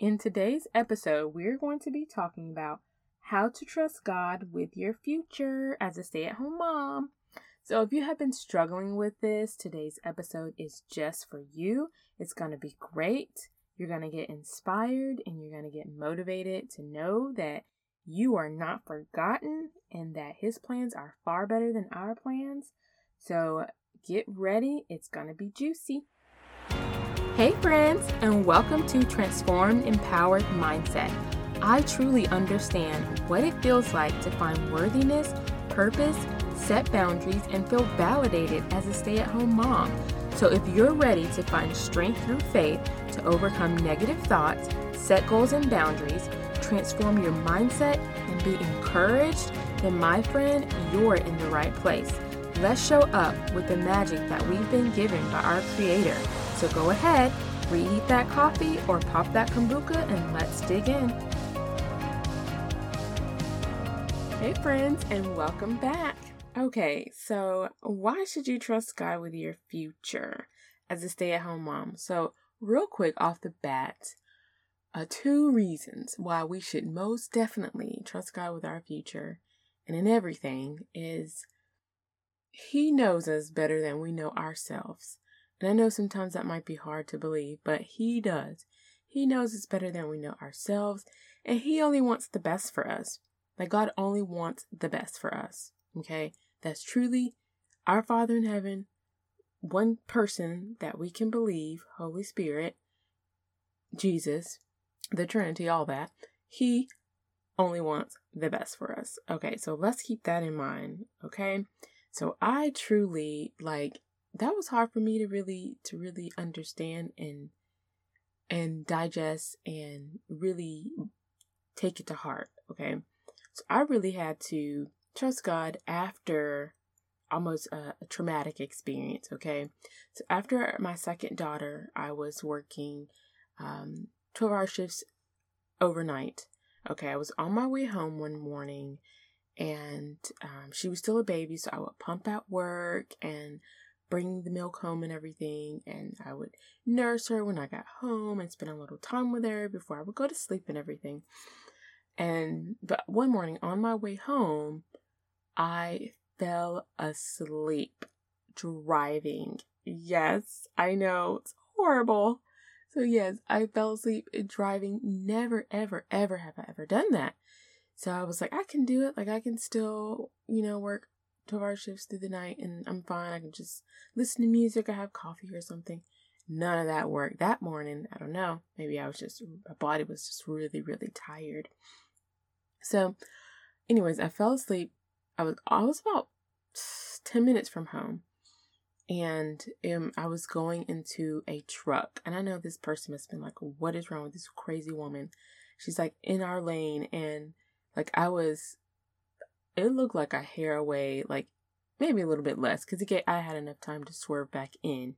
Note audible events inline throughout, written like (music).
In today's episode, we're going to be talking about how to trust God with your future as a stay at home mom. So, if you have been struggling with this, today's episode is just for you. It's going to be great. You're going to get inspired and you're going to get motivated to know that you are not forgotten and that His plans are far better than our plans. So, get ready. It's going to be juicy. Hey, friends, and welcome to Transformed Empowered Mindset. I truly understand what it feels like to find worthiness, purpose, set boundaries, and feel validated as a stay at home mom. So, if you're ready to find strength through faith to overcome negative thoughts, set goals and boundaries, transform your mindset, and be encouraged, then, my friend, you're in the right place. Let's show up with the magic that we've been given by our Creator. So go ahead, reheat that coffee or pop that kombucha and let's dig in. Hey, friends, and welcome back. Okay, so why should you trust God with your future as a stay at home mom? So, real quick off the bat, uh, two reasons why we should most definitely trust God with our future and in everything is He knows us better than we know ourselves. And I know sometimes that might be hard to believe, but He does. He knows us better than we know ourselves, and He only wants the best for us. Like God only wants the best for us. Okay? That's truly our Father in heaven, one person that we can believe, Holy Spirit, Jesus, the Trinity, all that. He only wants the best for us. Okay, so let's keep that in mind. Okay, so I truly like that was hard for me to really to really understand and and digest and really take it to heart okay? So i really had to trust god after almost a, a traumatic experience okay? So after my second daughter i was working um 12 hour shifts overnight okay? I was on my way home one morning and um, she was still a baby so i would pump out work and bring the milk home and everything. And I would nurse her when I got home and spend a little time with her before I would go to sleep and everything. And but one morning on my way home, I fell asleep driving. Yes, I know it's horrible. So yes, I fell asleep driving. Never, ever, ever have I ever done that. So I was like, I can do it. Like I can still, you know, work 12 hour shifts through the night and I'm fine. I can just listen to music or have coffee or something. None of that worked. That morning, I don't know. Maybe I was just, my body was just really, really tired. So, anyways, I fell asleep. I was, I was about 10 minutes from home and um, I was going into a truck. And I know this person must have been like, what is wrong with this crazy woman? She's like in our lane and like I was it looked like a hair away, like maybe a little bit less, because again, I had enough time to swerve back in.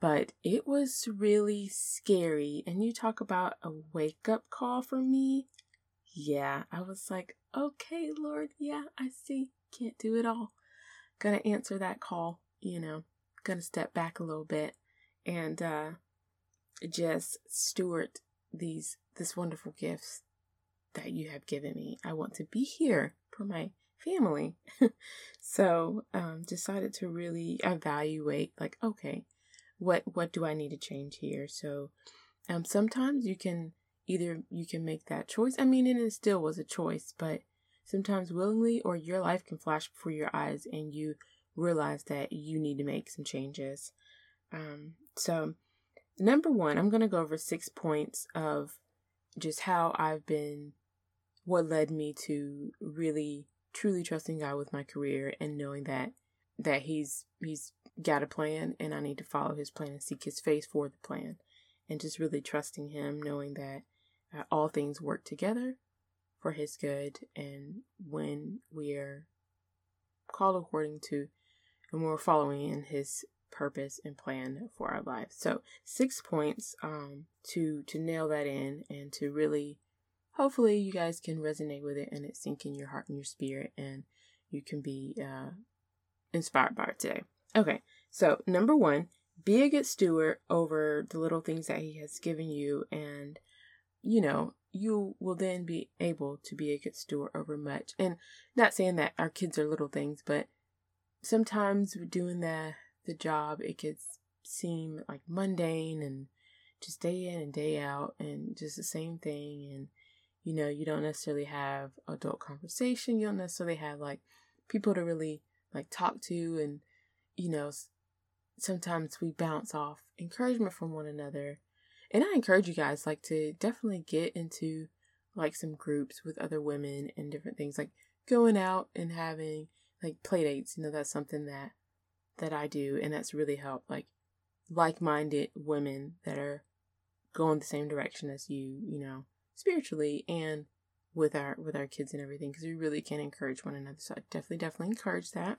But it was really scary. And you talk about a wake up call for me. Yeah, I was like, okay, Lord, yeah, I see. Can't do it all. Gonna answer that call, you know, gonna step back a little bit and uh just steward these this wonderful gifts that you have given me. I want to be here for my family. (laughs) so um, decided to really evaluate like, okay, what what do I need to change here? So um, sometimes you can either you can make that choice. I mean, and it still was a choice, but sometimes willingly or your life can flash before your eyes and you realize that you need to make some changes. Um, so number one, I'm gonna go over six points of just how I've been what led me to really truly trusting God with my career and knowing that that he's he's got a plan and I need to follow his plan and seek his face for the plan and just really trusting him knowing that uh, all things work together for his good and when we are called according to and we're following in his purpose and plan for our lives. So, six points um to to nail that in and to really hopefully you guys can resonate with it and it sink in your heart and your spirit and you can be uh, inspired by it today. Okay, so number one, be a good steward over the little things that he has given you and you know, you will then be able to be a good steward over much. And not saying that our kids are little things, but sometimes doing the the job it gets seem like mundane and just day in and day out and just the same thing and you know you don't necessarily have adult conversation. You don't necessarily have like people to really like talk to and you know sometimes we bounce off encouragement from one another. And i encourage you guys like to definitely get into like some groups with other women and different things like going out and having like play dates. You know that's something that that i do and that's really helped like like-minded women that are going the same direction as you you know spiritually and with our with our kids and everything because we really can encourage one another. So i definitely definitely encourage that.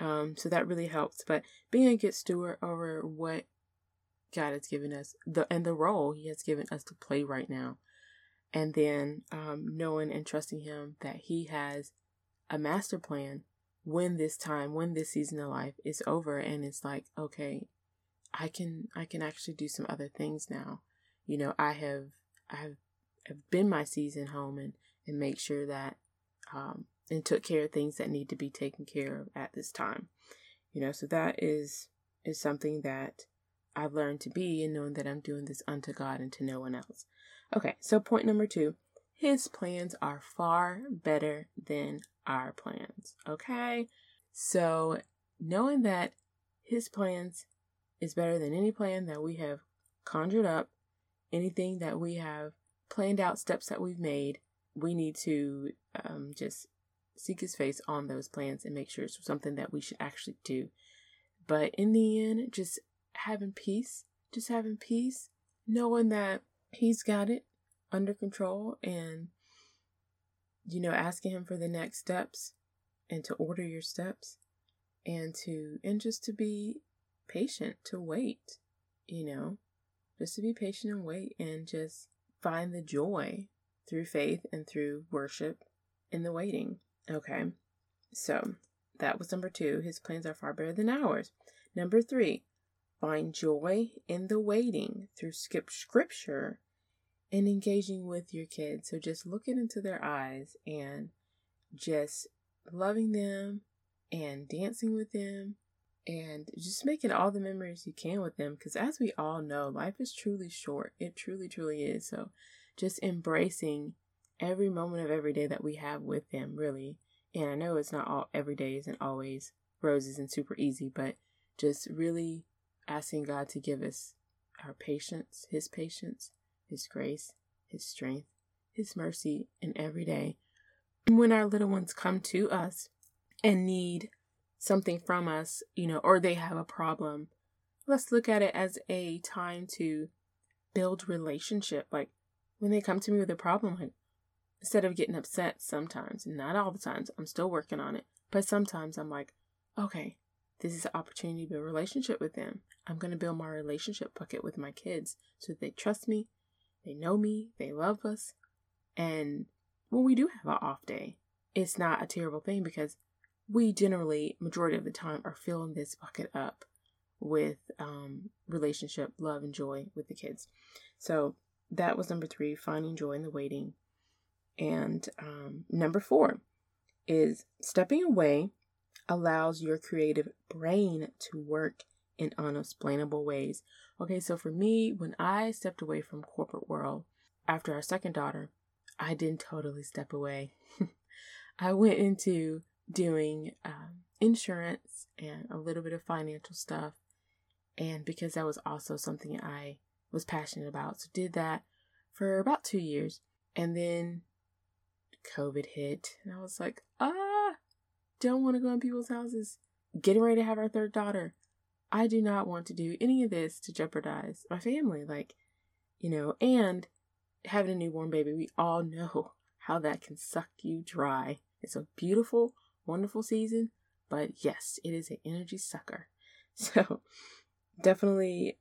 Um so that really helps. But being a good steward over what god has given us the and the role he has given us to play right now. And then um knowing and trusting him that he has a master plan when this time when this season of life is over and it's like okay i can i can actually do some other things now. You know i have i have have been my season home and and make sure that um, and took care of things that need to be taken care of at this time. You know, so that is is something that I've learned to be and knowing that I'm doing this unto God and to no one else. Okay, so point number two, his plans are far better than our plans. Okay, so knowing that his plans is better than any plan that we have conjured up, anything that we have planned out steps that we've made, we need to um, just seek his face on those plans and make sure it's something that we should actually do. But in the end, just having peace, just having peace, knowing that he's got it under control and, you know, asking him for the next steps and to order your steps and to, and just to be patient, to wait, you know, just to be patient and wait and just find the joy through faith and through worship in the waiting. Okay, so that was number two. His plans are far better than ours. Number three, find joy in the waiting through skip scripture and engaging with your kids. So just looking into their eyes and just loving them and dancing with them and just making all the memories you can with them because as we all know life is truly short. It truly truly is. So just embracing every moment of every day that we have with them really. And i know it's not all every day isn't always roses and super easy but just really asking god to give us our patience his patience his grace his strength his mercy in every day. When our little ones come to us and need something from us, you know, or they have a problem, let's look at it as a time to build relationship. Like when they come to me with a problem, like instead of getting upset sometimes, not all the times, I'm still working on it, but sometimes I'm like, okay, this is an opportunity to build relationship with them. I'm going to build my relationship bucket with my kids so they trust me, they know me, they love us. And when we do have an off day, it's not a terrible thing because we generally, majority of the time, are filling this bucket up with um, relationship, love, and joy with the kids. So that was number three, finding joy in the waiting. And um, number four is stepping away allows your creative brain to work in unexplainable ways. Okay, so for me, when I stepped away from corporate world after our second daughter, I didn't totally step away. (laughs) I went into doing um, insurance and a little bit of financial stuff. And because that was also something I was passionate about. So did that for about two years. And then COVID hit. And I was like, ah, don't want to go in people's houses. Getting ready to have our third daughter. I do not want to do any of this to jeopardize my family. Like, you know, and having a newborn baby, we all (laughs) know how that can suck you dry. It's a beautiful, wonderful season, but yes, it is an energy sucker. (laughs) So definitely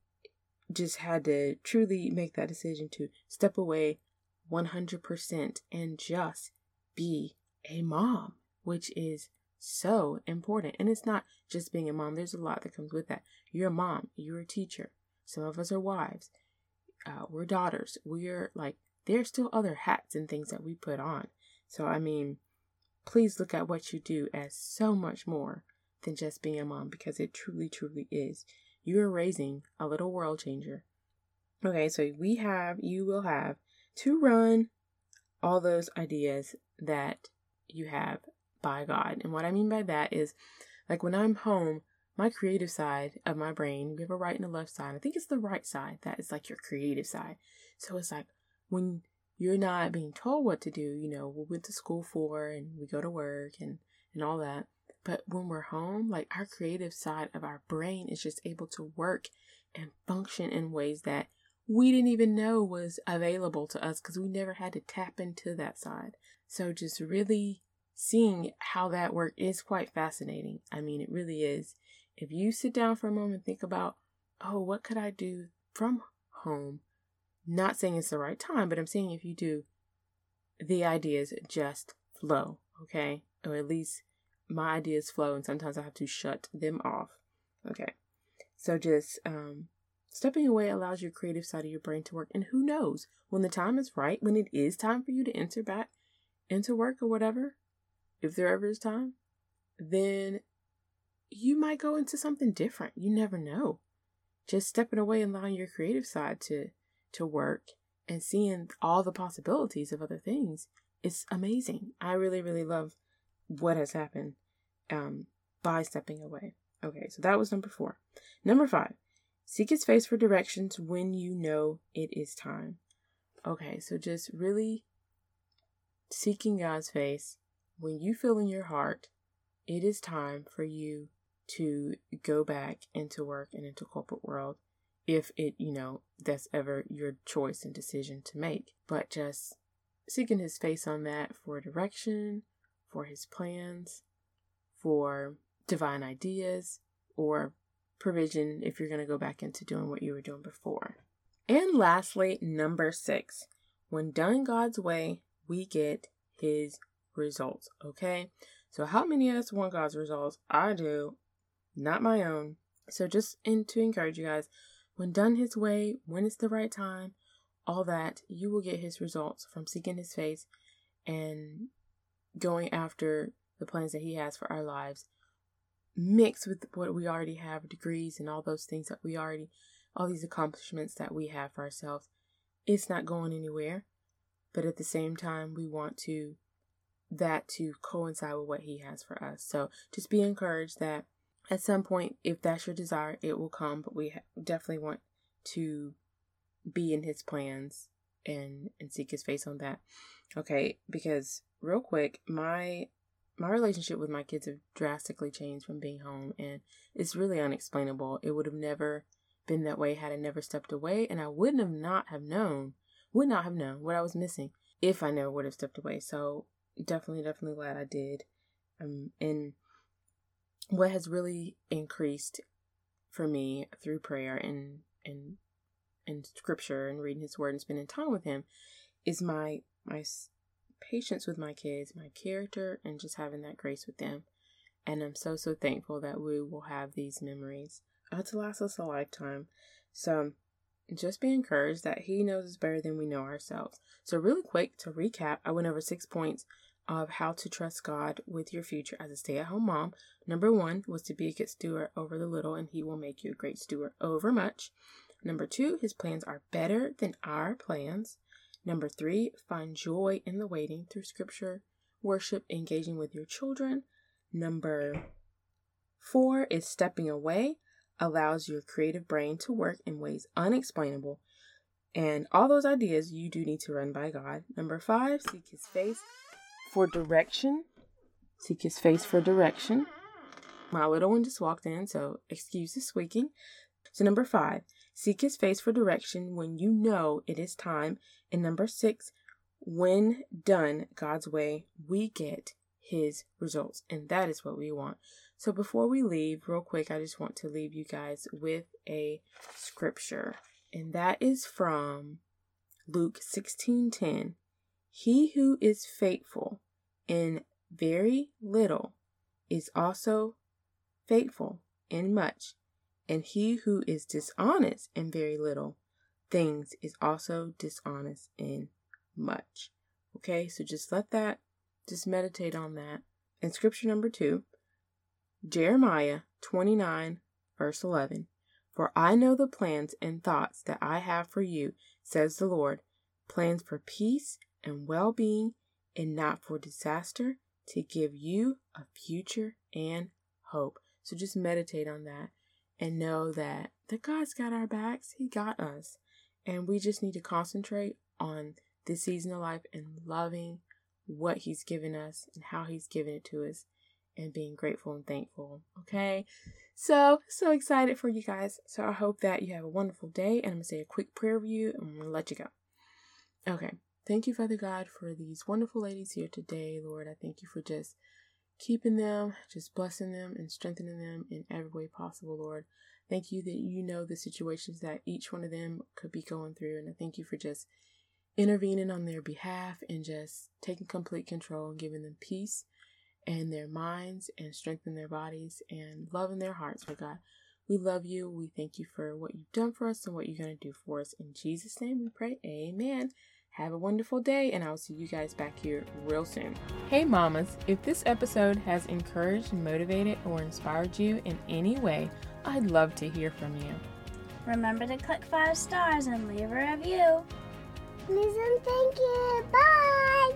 just had to truly make that decision to step away 100% and just be a mom, which is so important. And it's not just being a mom, there's a lot that comes with that. You're a mom, you're a teacher. Some of us are wives, uh, we're daughters, we're like there are still other hats and things that we put on. So, I mean, please look at what you do as so much more than just being a mom because it truly, truly is. You are raising a little world changer. Okay, so we have, you will have to run all those ideas that you have by God. And what I mean by that is like when I'm home, my creative side of my brain, we have a right and a left side. I think it's the right side that is like your creative side. So it's like when you're not being told what to do, you know, we went to school for and we go to work and, and all that. But when we're home, like our creative side of our brain is just able to work and function in ways that we didn't even know was available to us because we never had to tap into that side. So just really seeing how that work is quite fascinating. I mean, it really is. If you sit down for a moment and think about, oh, what could I do from home? Not saying it's the right time, but I'm saying if you do, the ideas just flow, okay? Or at least my ideas flow, and sometimes I have to shut them off. Okay. So just um, stepping away allows your creative side of your brain to work. And who knows, when the time is right, when it is time for you to enter back into work or whatever, if there ever is time, then you might go into something different. You never know. Just stepping away and allowing your creative side to to work and seeing all the possibilities of other things it's amazing. I really, really love what has happened um, by stepping away. Okay, so that was number four. Number five, seek his face for directions when you know it is time. Okay, so just really seeking God's face when you feel in your heart it is time for you to go back into work and into corporate world if it, you know, that's ever your choice and decision to make. But just seeking his face on that for direction, for his plans, for divine ideas, or provision if you're going to go back into doing what you were doing before. And lastly, number six, when done God's way, we get his results. Okay. So, how many of us want God's results? I do, not my own. So, just in to encourage you guys, when done His way, when it's the right time, all that, you will get His results from seeking His face and going after the plans that He has for our lives, mixed with what we already have degrees and all those things that we already, all these accomplishments that we have for ourselves. It's not going anywhere. But at the same time, we want to that to coincide with what he has for us. So just be encouraged that at some point, if that's your desire, it will come. But we definitely want to be in his plans and and seek his face on that. Okay, because real quick, my my relationship with my kids have drastically changed from being home, and it's really unexplainable. It would have never been that way had I never stepped away, and I wouldn't have not have known, would not have known what I was missing if I never would have stepped away. So definitely, definitely glad I did. Um, and what has really increased for me through prayer and and and scripture and reading His Word and spending time with Him is my my patience with my kids, my character, and just having that grace with them. And I'm so so thankful that we will have these memories uh, to last us a lifetime. So just be encouraged that He knows us better than we know ourselves. So, really quick to recap, I went over six points of how to trust God with your future as a stay at home mom. Number one was to be a good steward over the little, and He will make you a great steward over much. Number two, His plans are better than our plans. Number three, find joy in the waiting through scripture, worship, engaging with your children. Number four is stepping away, allows your creative brain to work in ways unexplainable. And all those ideas you do need to run by God. Number five, seek His face for direction. Seek his face for direction. My little one just walked in, so excuse the squeaking. So, number five, seek his face for direction when you know it is time. And number six, when done God's way, we get his results. And that is what we want. So, before we leave, real quick, I just want to leave you guys with a scripture. And that is from Luke 16 10. He who is faithful in very little is also faithful in much, and he who is dishonest in very little things is also dishonest in much. Okay, so just let that, just meditate on that. And scripture number two, Jeremiah 29, verse 11. For I know the plans and thoughts that I have for you, says the Lord plans for peace and well being, and not for disaster, to give you a future and hope. So just meditate on that and know that, that God's got our backs, He got us. And we just need to concentrate on this season of life and loving what He's given us and how He's given it to us and being grateful and thankful. Okay. So, so excited for you guys. So I hope that you have a wonderful day. And I'm going to say a quick prayer for you and I'm going to let you go. Okay. Thank you, Father God, for these wonderful ladies here today, Lord. I thank you for just keeping them, just blessing them and strengthening them in every way possible, Lord. Thank you that you know the situations that each one of them could be going through. And I thank you for just intervening on their behalf and just taking complete control and giving them peace and their minds and strengthen their bodies and love in their hearts, Lord God. We love you. We thank you for what you've done for us and what you're going to do for us. In Jesus' name we pray. Amen. Have a wonderful day, and I'll see you guys back here real soon. Hey, mamas, if this episode has encouraged, motivated, or inspired you in any way, I'd love to hear from you. Remember to click five stars and leave a review. Please and thank you. Bye.